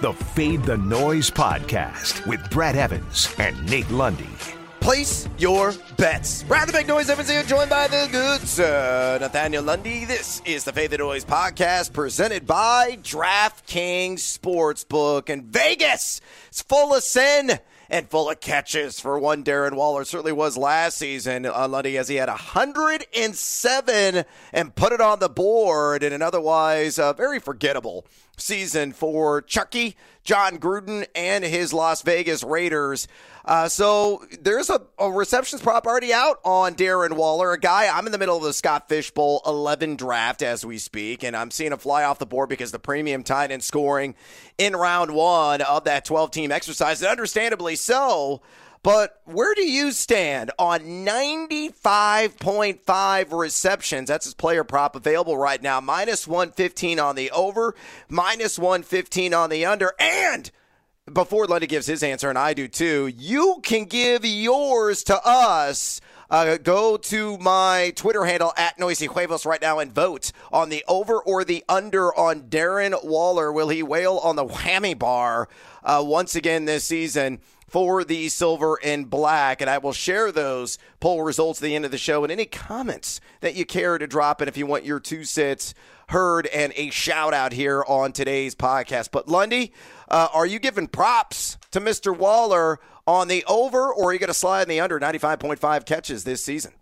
the Fade the Noise podcast with Brad Evans and Nate Lundy. Place your bets. Brad the Big Noise Evans here, joined by the good sir Nathaniel Lundy. This is the Fade the Noise podcast presented by DraftKings Sportsbook. And Vegas is full of sin and full of catches for one Darren Waller. Certainly was last season, uh, Lundy, as he had 107 and put it on the board in an otherwise uh, very forgettable season for Chucky, Jon Gruden, and his Las Vegas Raiders. Uh, so there's a, a, receptions prop already out on Darren Waller, a guy I'm in the middle of the Scott Fish Bowl 11 draft as we speak, and I'm seeing a fly off the board because the premium tight end scoring in round one of that 12 team exercise, and understandably so. But where do you stand on 95.5 receptions? That's his player prop available right now. Minus 115 on the over, minus 115 on the under. And before Lundy gives his answer, and I do too, you can give yours to us. Uh, go to my Twitter handle at Noisy Huevos right now and vote on the over or the under on Darren Waller. Will he wail on the whammy bar uh, once again this season? For the silver and black. And I will share those poll results at the end of the show and any comments that you care to drop in if you want your two cents heard and a shout out here on today's podcast. But Lundy, uh, are you giving props to Mr. Waller on the over or are you going to slide in the under 95.5 catches this season?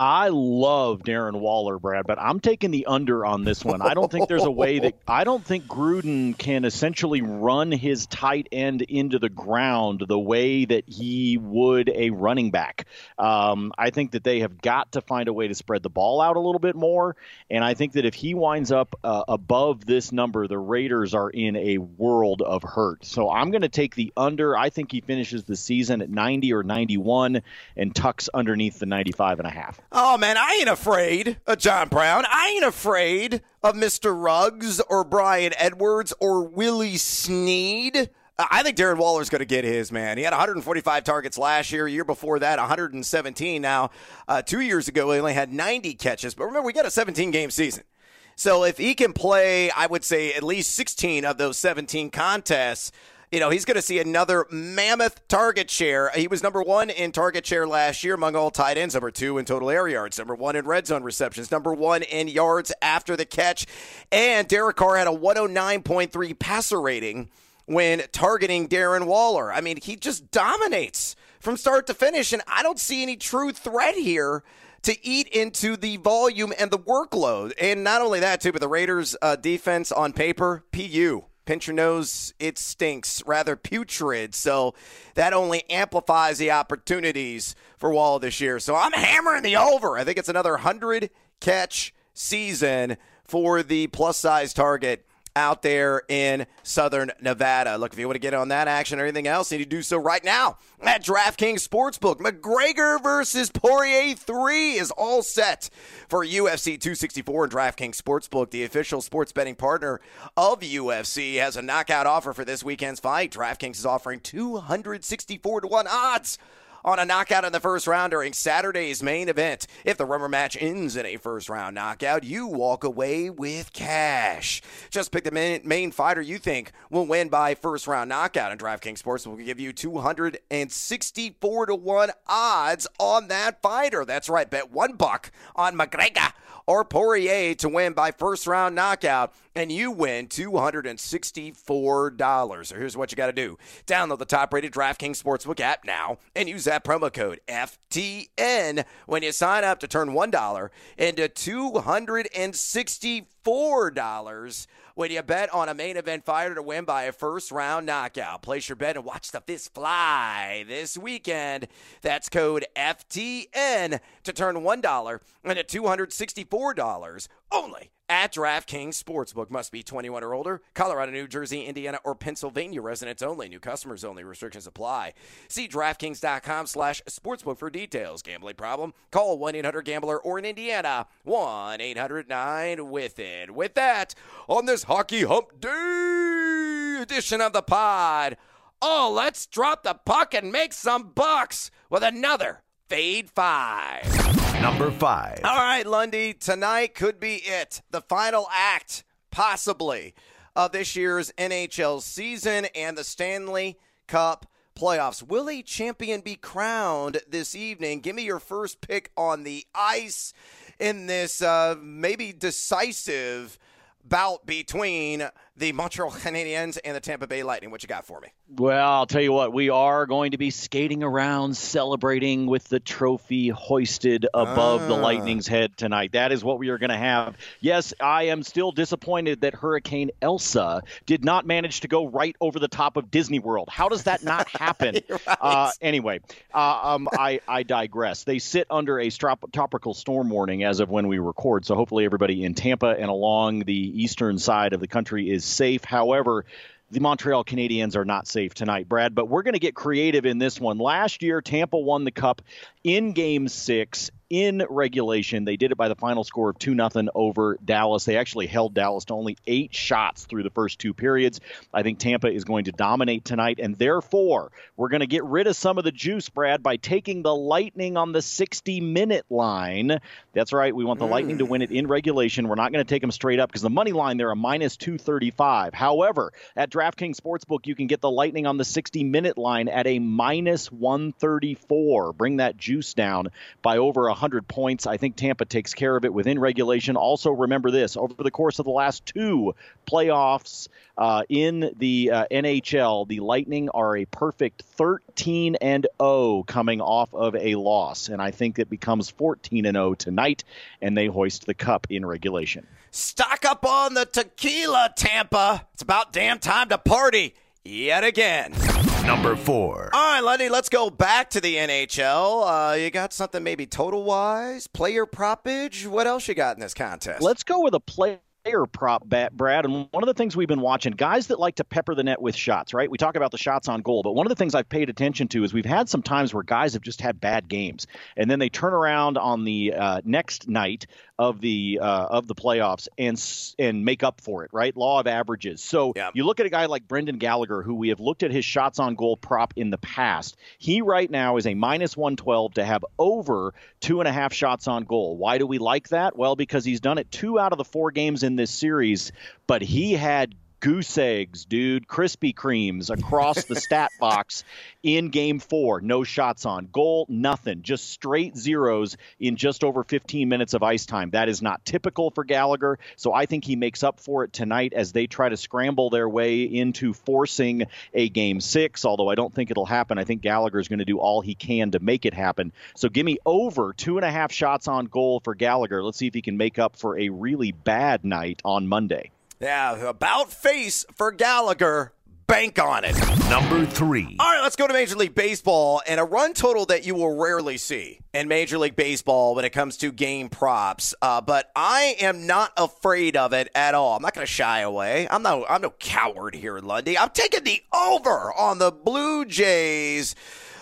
I love Darren Waller, Brad, but I'm taking the under on this one. I don't think there's a way that I don't think Gruden can essentially run his tight end into the ground the way that he would a running back. Um, I think that they have got to find a way to spread the ball out a little bit more, and I think that if he winds up uh, above this number, the Raiders are in a world of hurt. So I'm going to take the under. I think he finishes the season at 90 or 91 and tucks underneath the 95 and a half. Oh man, I ain't afraid of John Brown. I ain't afraid of Mr. Ruggs or Bryan Edwards or Willie Snead. I think Darren Waller's going to get his, man. He had 145 targets last year. Year before that, 117. Now, uh, two years ago, he only had 90 catches. But remember, we got a 17 game season. So if he can play, I would say at least 16 of those 17 contests, you know, he's going to see another mammoth target share. He was number one in target share last year among all tight ends, number two in total air yards, number one in red zone receptions, number one in yards after the catch. And Derek Carr had a 109.3 passer rating when targeting Darren Waller. I mean, he just dominates from start to finish, and I don't see any true threat here to eat into the volume and the workload. And not only that, too, but the Raiders' uh, defense on paper, PU pinch your nose, it stinks, rather putrid. So that only amplifies the opportunities for Wall this year. So I'm hammering the over. I think it's another 100 catch season for the plus size target out there in Southern Nevada. Look, if you want to get on that action or anything else, you need to do so right now at DraftKings Sportsbook. McGregor versus Poirier 3 is all set for UFC 264 and DraftKings Sportsbook, the official sports betting partner of UFC, has a knockout offer for this weekend's fight. DraftKings is offering 264 to 1 odds on a knockout in the first round during Saturday's main event. If the rubber match ends in a first round knockout, you walk away with cash. Just pick the main, main fighter you think will win by first round knockout, and DraftKings Sports will give you 264 to 1 odds on that fighter. That's right, bet one buck on McGregor or Poirier to win by first round knockout, and you win $264. So here's what you got to do download the top rated DraftKings Sportsbook app now and use that promo code FTN when you sign up to turn $1 into $264 when you bet on a main event fighter to win by a first round knockout. Place your bet and watch the fist fly this weekend. That's code FTN to turn $1 into $264 only at DraftKings Sportsbook. Must be 21 or older. Colorado, New Jersey, Indiana, or Pennsylvania residents only. New customers only. Restrictions apply. See DraftKings.com slash sportsbook for details. Gambling problem? Call 1-800-GAMBLER or in Indiana, 1-800-9-WITH-IT. With that, on this Hockey Hump Day edition of the pod, oh, let's drop the puck and make some bucks with another Fade 5. Number five. All right, Lundy. Tonight could be it. The final act, possibly, of this year's NHL season and the Stanley Cup playoffs. Will a champion be crowned this evening? Give me your first pick on the ice in this uh, maybe decisive bout between the Montreal Canadiens and the Tampa Bay Lightning. What you got for me? Well, I'll tell you what, we are going to be skating around celebrating with the trophy hoisted above the ah. Lightning's head tonight. That is what we are going to have. Yes, I am still disappointed that Hurricane Elsa did not manage to go right over the top of Disney World. How does that not happen? right. uh, anyway, uh, um, I, I digress. They sit under a strop- tropical storm warning as of when we record, so hopefully everybody in Tampa and along the eastern side of the country is safe. However, the Montreal Canadiens are not safe tonight, Brad, but we're going to get creative in this one. Last year, Tampa won the Cup in game six in regulation. They did it by the final score of 2 0 over Dallas. They actually held Dallas to only eight shots through the first two periods. I think Tampa is going to dominate tonight, and therefore, we're going to get rid of some of the juice, Brad, by taking the Lightning on the 60 minute line. That's right. We want the mm. Lightning to win it in regulation. We're not going to take them straight up because the money line, they're a minus 235. However, at DraftKings Sportsbook, you can get the Lightning on the 60 minute line at a minus 134. Bring that juice down by over 100 points. I think Tampa takes care of it within regulation. Also, remember this over the course of the last two playoffs uh, in the uh, NHL, the Lightning are a perfect 13 and 0 coming off of a loss. And I think it becomes 14 and 0 tonight, and they hoist the cup in regulation. Stock up on the tequila, Tampa. It's about damn time to party yet again number four. All right, Lundy, let's go back to the NHL. Uh, you got something maybe total wise, player propage? What else you got in this contest? Let's go with a player prop bet, Brad. And one of the things we've been watching, guys that like to pepper the net with shots, right? We talk about the shots on goal, but one of the things I've paid attention to is we've had some times where guys have just had bad games, and then they turn around on the uh, next night of the uh, of the playoffs and and make up for it, right? Law of averages. So yeah. you look at a guy like Brendan Gallagher, who we have looked at his shots on goal prop in the past. He right now is a minus one twelve to have over two and a half shots on goal. Why do we like that? Well, because he's done it two out of the four games in this series, but he had goose eggs, dude, Krispy Kremes across the stat box in game four. No shots on goal, nothing. Just straight zeros in just over 15 minutes of ice time. That is not typical for Gallagher. So I think he makes up for it tonight as they try to scramble their way into forcing a game six, although I don't think it'll happen. I think Gallagher is going to do all he can to make it happen. So give me over two and a half shots on goal for Gallagher. Let's see if he can make up for a really bad night on Monday. Yeah, about face for Gallagher. Bank on it. Number three. All right, let's go to Major League Baseball and a run total that you will rarely see in Major League Baseball when it comes to game props. Uh, but I am not afraid of it at all. I'm not going to shy away. I'm no, I'm no coward here, in Lundy. I'm taking the over on the Blue Jays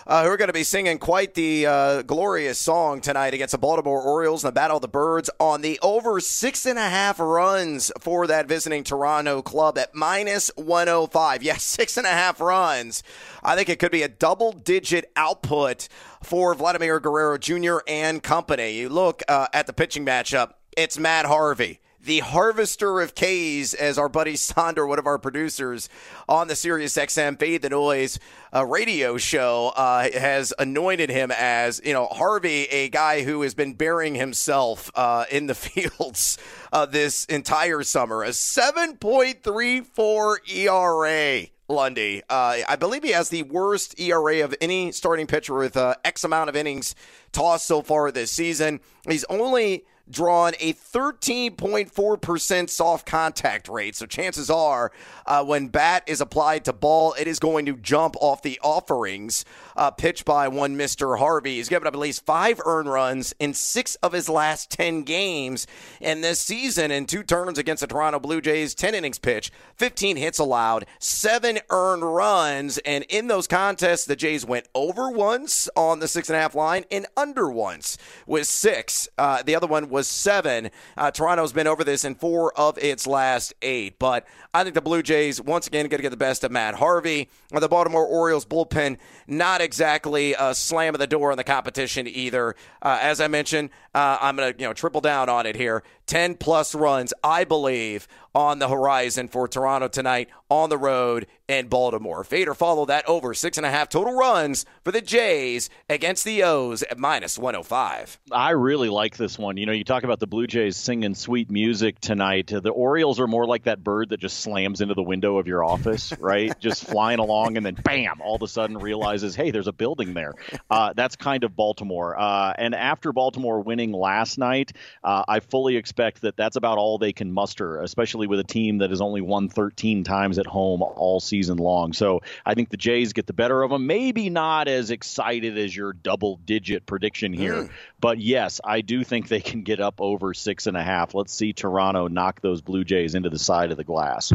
uh, who are going to be singing quite the uh, glorious song tonight against the Baltimore Orioles in the Battle of the Birds on the over six and a half runs for that visiting Toronto club at minus 105. Yes, six and a half runs. I think it could be a double digit output for Vladimir Guerrero Jr. and company. You look uh, at the pitching matchup, it's Matt Harvey the harvester of K's, as our buddy Sonder, one of our producers on the Sirius XM Fade the Noise uh, radio show, uh, has anointed him as, you know, Harvey, a guy who has been burying himself uh, in the fields uh, this entire summer. A 7.34 ERA. Lundy. Uh, I believe he has the worst ERA of any starting pitcher with uh, X amount of innings tossed so far this season. He's only drawn a 13.4% soft contact rate. So chances are, uh, when bat is applied to ball, it is going to jump off the offerings uh, pitched by one Mr. Harvey. He's given up at least five earned runs in six of his last 10 games. And this season, in two turns against the Toronto Blue Jays, 10 innings pitched, 15 hits allowed, seven earned runs. And in those contests, the Jays went over once on the six and a half line and under once with six. Uh, the other one was seven. Uh, Toronto's been over this in four of its last eight. But I think the Blue Jays, once again, going to get the best of Matt Harvey. The Baltimore Orioles bullpen, not exactly a slam of the door on the competition either. Uh, as I mentioned, uh, I'm to you know triple down on it here. 10 plus runs, I believe, on the horizon for Toronto tonight on the road in Baltimore. Fade or follow that over six and a half total runs for the Jays against the O's at minus 105. I really like this one. You know, you talk about the Blue Jays singing sweet music tonight. The Orioles are more like that bird that just slams into the window of your office, right? just flying along and then bam, all of a sudden realizes, hey, there's a building there. Uh, that's kind of Baltimore. Uh, and after Baltimore winning last night, uh, I fully expect that that's about all they can muster, especially with a team that has only won 13 times at home all season long. So I think the Jays get the better of them. Maybe not as excited as your double digit prediction here, mm. but yes, I do think they can get up over six and a half. Let's see Toronto knock those Blue Jays into the side of the glass.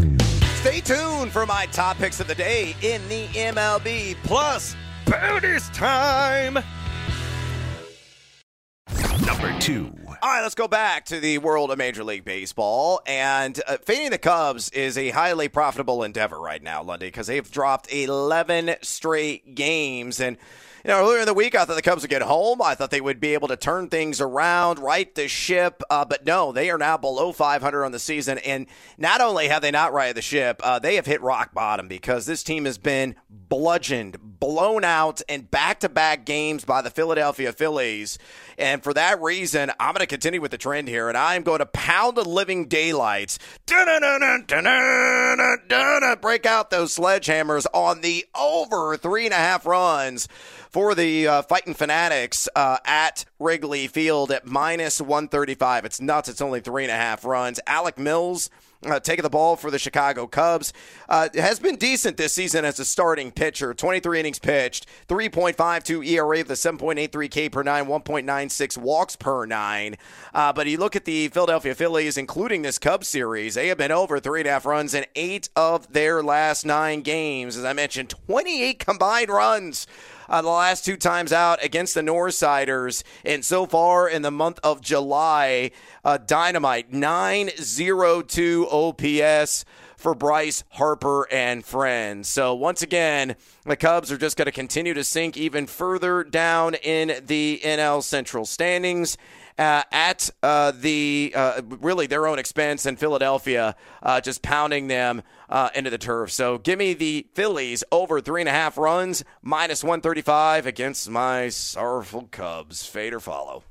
Stay tuned for my top picks of the day in the MLB Plus bonus time. Two. All right, let's go back to the world of Major League Baseball. And uh, fading the Cubs is a highly profitable endeavor right now, Lundy, because they've dropped 11 straight games. And you know, earlier in the week, I thought the Cubs would get home. I thought they would be able to turn things around, right the ship. Uh, but no, they are now below 500 on the season. And not only have they not righted the ship, uh, they have hit rock bottom because this team has been bludgeoned, blown out in back to back games by the Philadelphia Phillies. And for that reason, I'm going to continue with the trend here, and I'm going to pound the living daylights. Break out those sledgehammers on the over three and a half runs for the uh, Fighting Fanatics uh, at Wrigley Field at minus 135. It's nuts. It's only three and a half runs. Alec Mills. Uh, taking the ball for the Chicago Cubs. Uh, has been decent this season as a starting pitcher. 23 innings pitched, 3.52 ERA with a 7.83 K per nine, 1.96 walks per nine. Uh, but you look at the Philadelphia Phillies, including this Cubs series, they have been over three and a half runs in eight of their last nine games. As I mentioned, 28 combined runs uh, the last two times out against the Northsiders. And so far in the month of July, uh, Dynamite 902 OPS for Bryce Harper and friends. So once again, the Cubs are just going to continue to sink even further down in the NL Central standings uh, at uh, the uh, really their own expense in Philadelphia, uh, just pounding them uh, into the turf. So give me the Phillies over three and a half runs, minus 135 against my sorrowful Cubs. Fade or follow.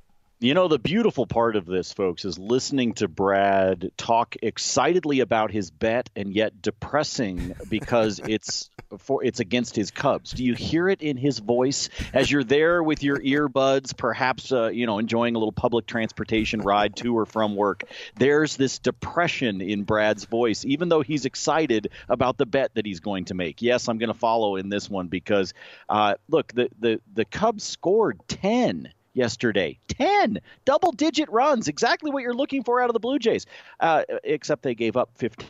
You know, the beautiful part of this, folks, is listening to Brad talk excitedly about his bet and yet depressing because it's for it's against his Cubs. Do you hear it in his voice as you're there with your earbuds, perhaps uh, you know enjoying a little public transportation ride to or from work? There's this depression in Brad's voice, even though he's excited about the bet that he's going to make. Yes, I'm going to follow in this one because uh, look, the the the Cubs scored ten yesterday. 10 double digit runs, exactly what you're looking for out of the Blue Jays, uh, except they gave up 15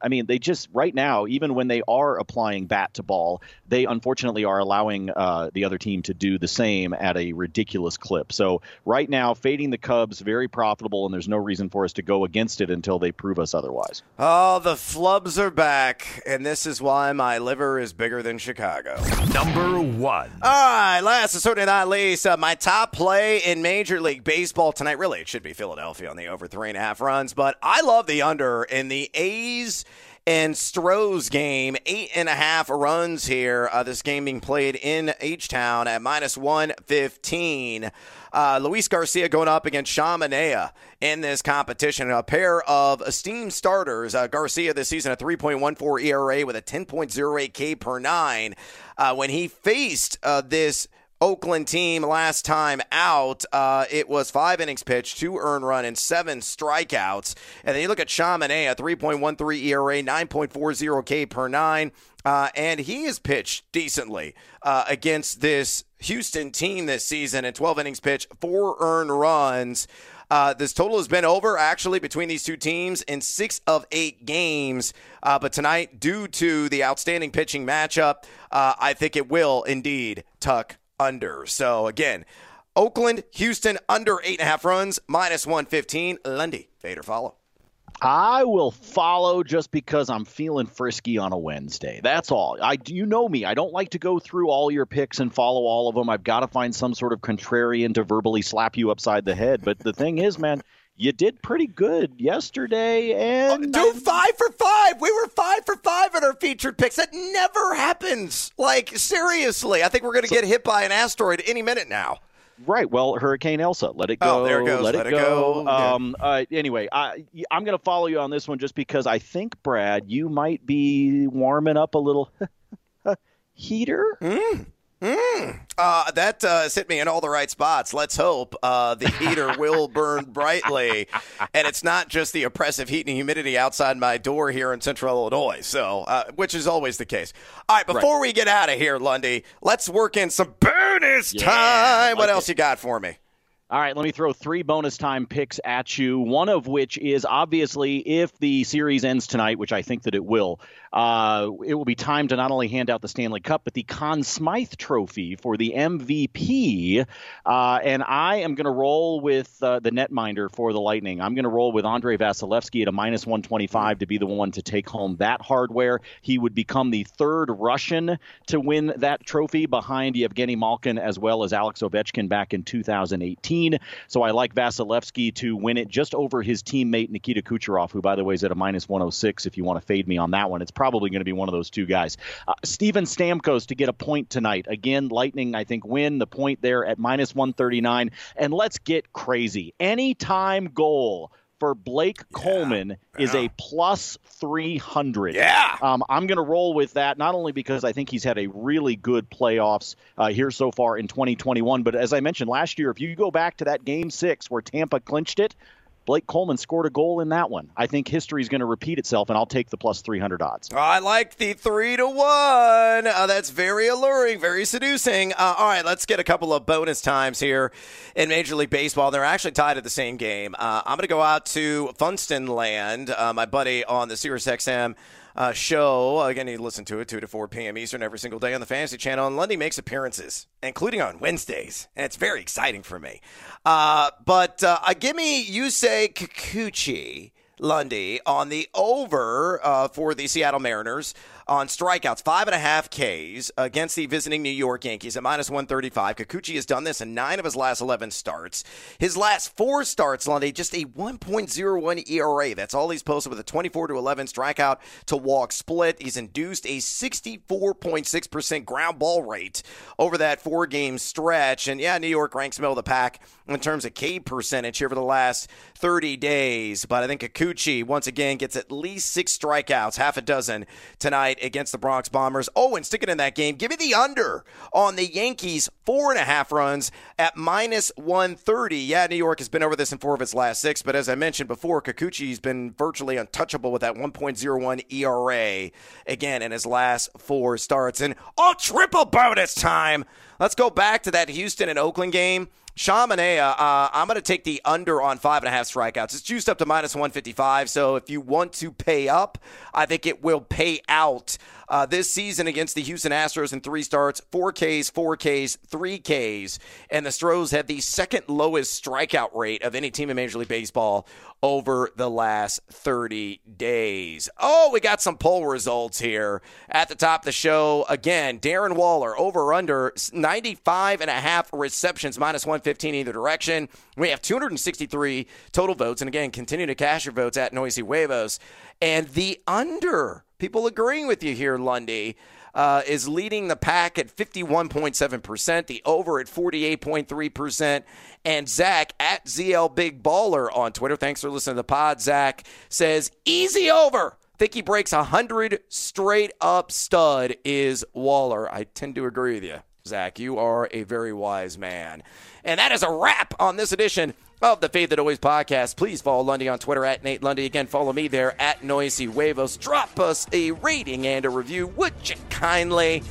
I mean, they just right now, even when they are applying bat to ball, they unfortunately are allowing uh, the other team to do the same at a ridiculous clip. So right now, fading the Cubs very profitable, and there's no reason for us to go against it until they prove us otherwise. Oh, the flubs are back, and this is why my liver is bigger than Chicago. Number one. All right, last but certainly not least, uh, my top play in Major League Baseball tonight. Really, it should be Philadelphia on the over three and a half runs, but I love the under in the A's and Stros game. Eight and a half runs here. Uh, this game being played in H Town at minus 115. Uh, Luis Garcia going up against Sean Manaea in this competition. A pair of esteemed starters. Uh, Garcia this season a 3.14 ERA with a 10.08 K per nine. Uh, when he faced uh, this Oakland team last time out, uh, it was five innings pitched, two earned run, and seven strikeouts. And then you look at Sean Manaea, a 3.13 ERA, 9.40 K per nine, uh, and he has pitched decently uh, against this Houston team this season in 12 innings pitched, four earned runs. Uh, this total has been over actually between these two teams in six of eight games. Uh, but tonight, due to the outstanding pitching matchup, uh, I think it will indeed tuck under. So again, Oakland, Houston under eight and a half runs, minus 115. Lundy, fade or follow. I will follow just because I'm feeling frisky on a Wednesday. That's all. I you know me. I don't like to go through all your picks and follow all of them. I've got to find some sort of contrarian to verbally slap you upside the head. But the thing is, man, you did pretty good yesterday, and do five for five. We were five for five in our featured picks. That never happens. Like seriously, I think we're going to get hit by an asteroid any minute now. Right. Well, Hurricane Elsa. Let it go. Oh, go. there it goes. Let, Let it it go. go. Yeah. Um, uh, anyway, I, I'm going to follow you on this one just because I think, Brad, you might be warming up a little heater. Uh, that uh, hit me in all the right spots. Let's hope uh, the heater will burn brightly, and it's not just the oppressive heat and humidity outside my door here in Central Illinois. So, uh, which is always the case. All right, before we get out of here, Lundy, let's work in some bonus Yeah, time. what like else you got for me? All right, let me throw three bonus time picks at you. One of which is obviously if the series ends tonight, which I think that it will, uh, it will be time to not only hand out the Stanley Cup, but the Conn Smythe Trophy for the MVP. Uh, and I am going to roll with uh, the netminder for the Lightning. I'm going to roll with Andrei Vasilevskiy at a minus 125 to be the one to take home that hardware. He would become the third Russian to win that trophy behind Evgeni Malkin as well as Alex Ovechkin back in 2018. So I like Vasilevskiy to win it just over his teammate Nikita Kucherov, who, by the way, is at a minus 106. If you want to fade me on that one, it's probably going to be one of those two guys. Uh, Steven Stamkos to get a point tonight. Again, Lightning, I think, win the point there at minus 139. And let's get crazy. Anytime goal for Blake Coleman is a plus 300. Yeah. Um, I'm going to roll with that, not only because I think he's had a really good playoffs uh, here so far in 2021, but as I mentioned last year, if you go back to that game six where Tampa clinched it, Blake Coleman scored a goal in that one. I think history is going to repeat itself, and I'll take the plus 300 odds. I like the three to one. Uh, that's very alluring, very seducing. Uh, all right, let's get a couple of bonus times here in Major League Baseball. They're actually tied at the same game. Uh, I'm going to go out to Funston Land, uh, my buddy on the SiriusXM uh, show. Again, you listen to it 2 to 4 p.m. Eastern every single day on the Fantasy Channel. And Lundy makes appearances, including on Wednesdays. And it's very exciting for me. Uh, but uh, uh, give me Yusei Kikuchi. Lundy on the over uh, for the Seattle Mariners on strikeouts, five and a half Ks against the visiting New York Yankees at minus 135. Kikuchi has done this in nine of his last 11 starts. His last four starts, Lundy, just a 1.01 ERA. That's all he's posted with a 24 to 11 strikeout to walk split. He's induced a 64.6% ground ball rate over that four game stretch. And yeah, New York ranks middle of the pack in terms of K percentage here for the last 30 days. But I think Kikuchi, once again, gets at least six strikeouts, half a dozen tonight against the Bronx Bombers. Oh, and sticking in that game, give me the under on the Yankees, four and a half runs at minus 130. Yeah, New York has been over this in four of its last six, but as I mentioned before, Kikuchi's been virtually untouchable with that 1.01 ERA again in his last four starts. And oh, triple bonus time. Let's go back to that Houston and Oakland game. Sean Manaea, uh, I'm going to take the under on five and a half strikeouts. It's juiced up to minus 155. So if you want to pay up, I think it will pay out uh, this season against the Houston Astros in three starts, four Ks, four Ks, three Ks. And the Stros had the second lowest strikeout rate of any team in Major League Baseball over the last 30 days. Oh, we got some poll results here at the top of the show. Again, Darren Waller over under 95 and a half receptions, minus 115 either direction. We have 263 total votes. And again, continue to cast your votes at Noisy Huevos. And the under, people agreeing with you here, Lundy. Uh, is leading the pack at 51.7%, the over at 48.3%. And Zach at ZL Big Baller on Twitter, thanks for listening to the pod, Zach, says easy over. Think he breaks 100 straight up stud is Waller. I tend to agree with you, Zach. You are a very wise man. And that is a wrap on this edition of the Fade the Noise podcast. Please follow Lundy on Twitter at Nate Lundy. Again, follow me there at Noisy Huevos. Drop us a rating and a review, would you kindly?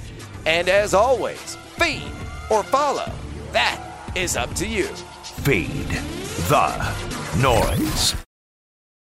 And as always, feed or follow. That is up to you. Feed the noise.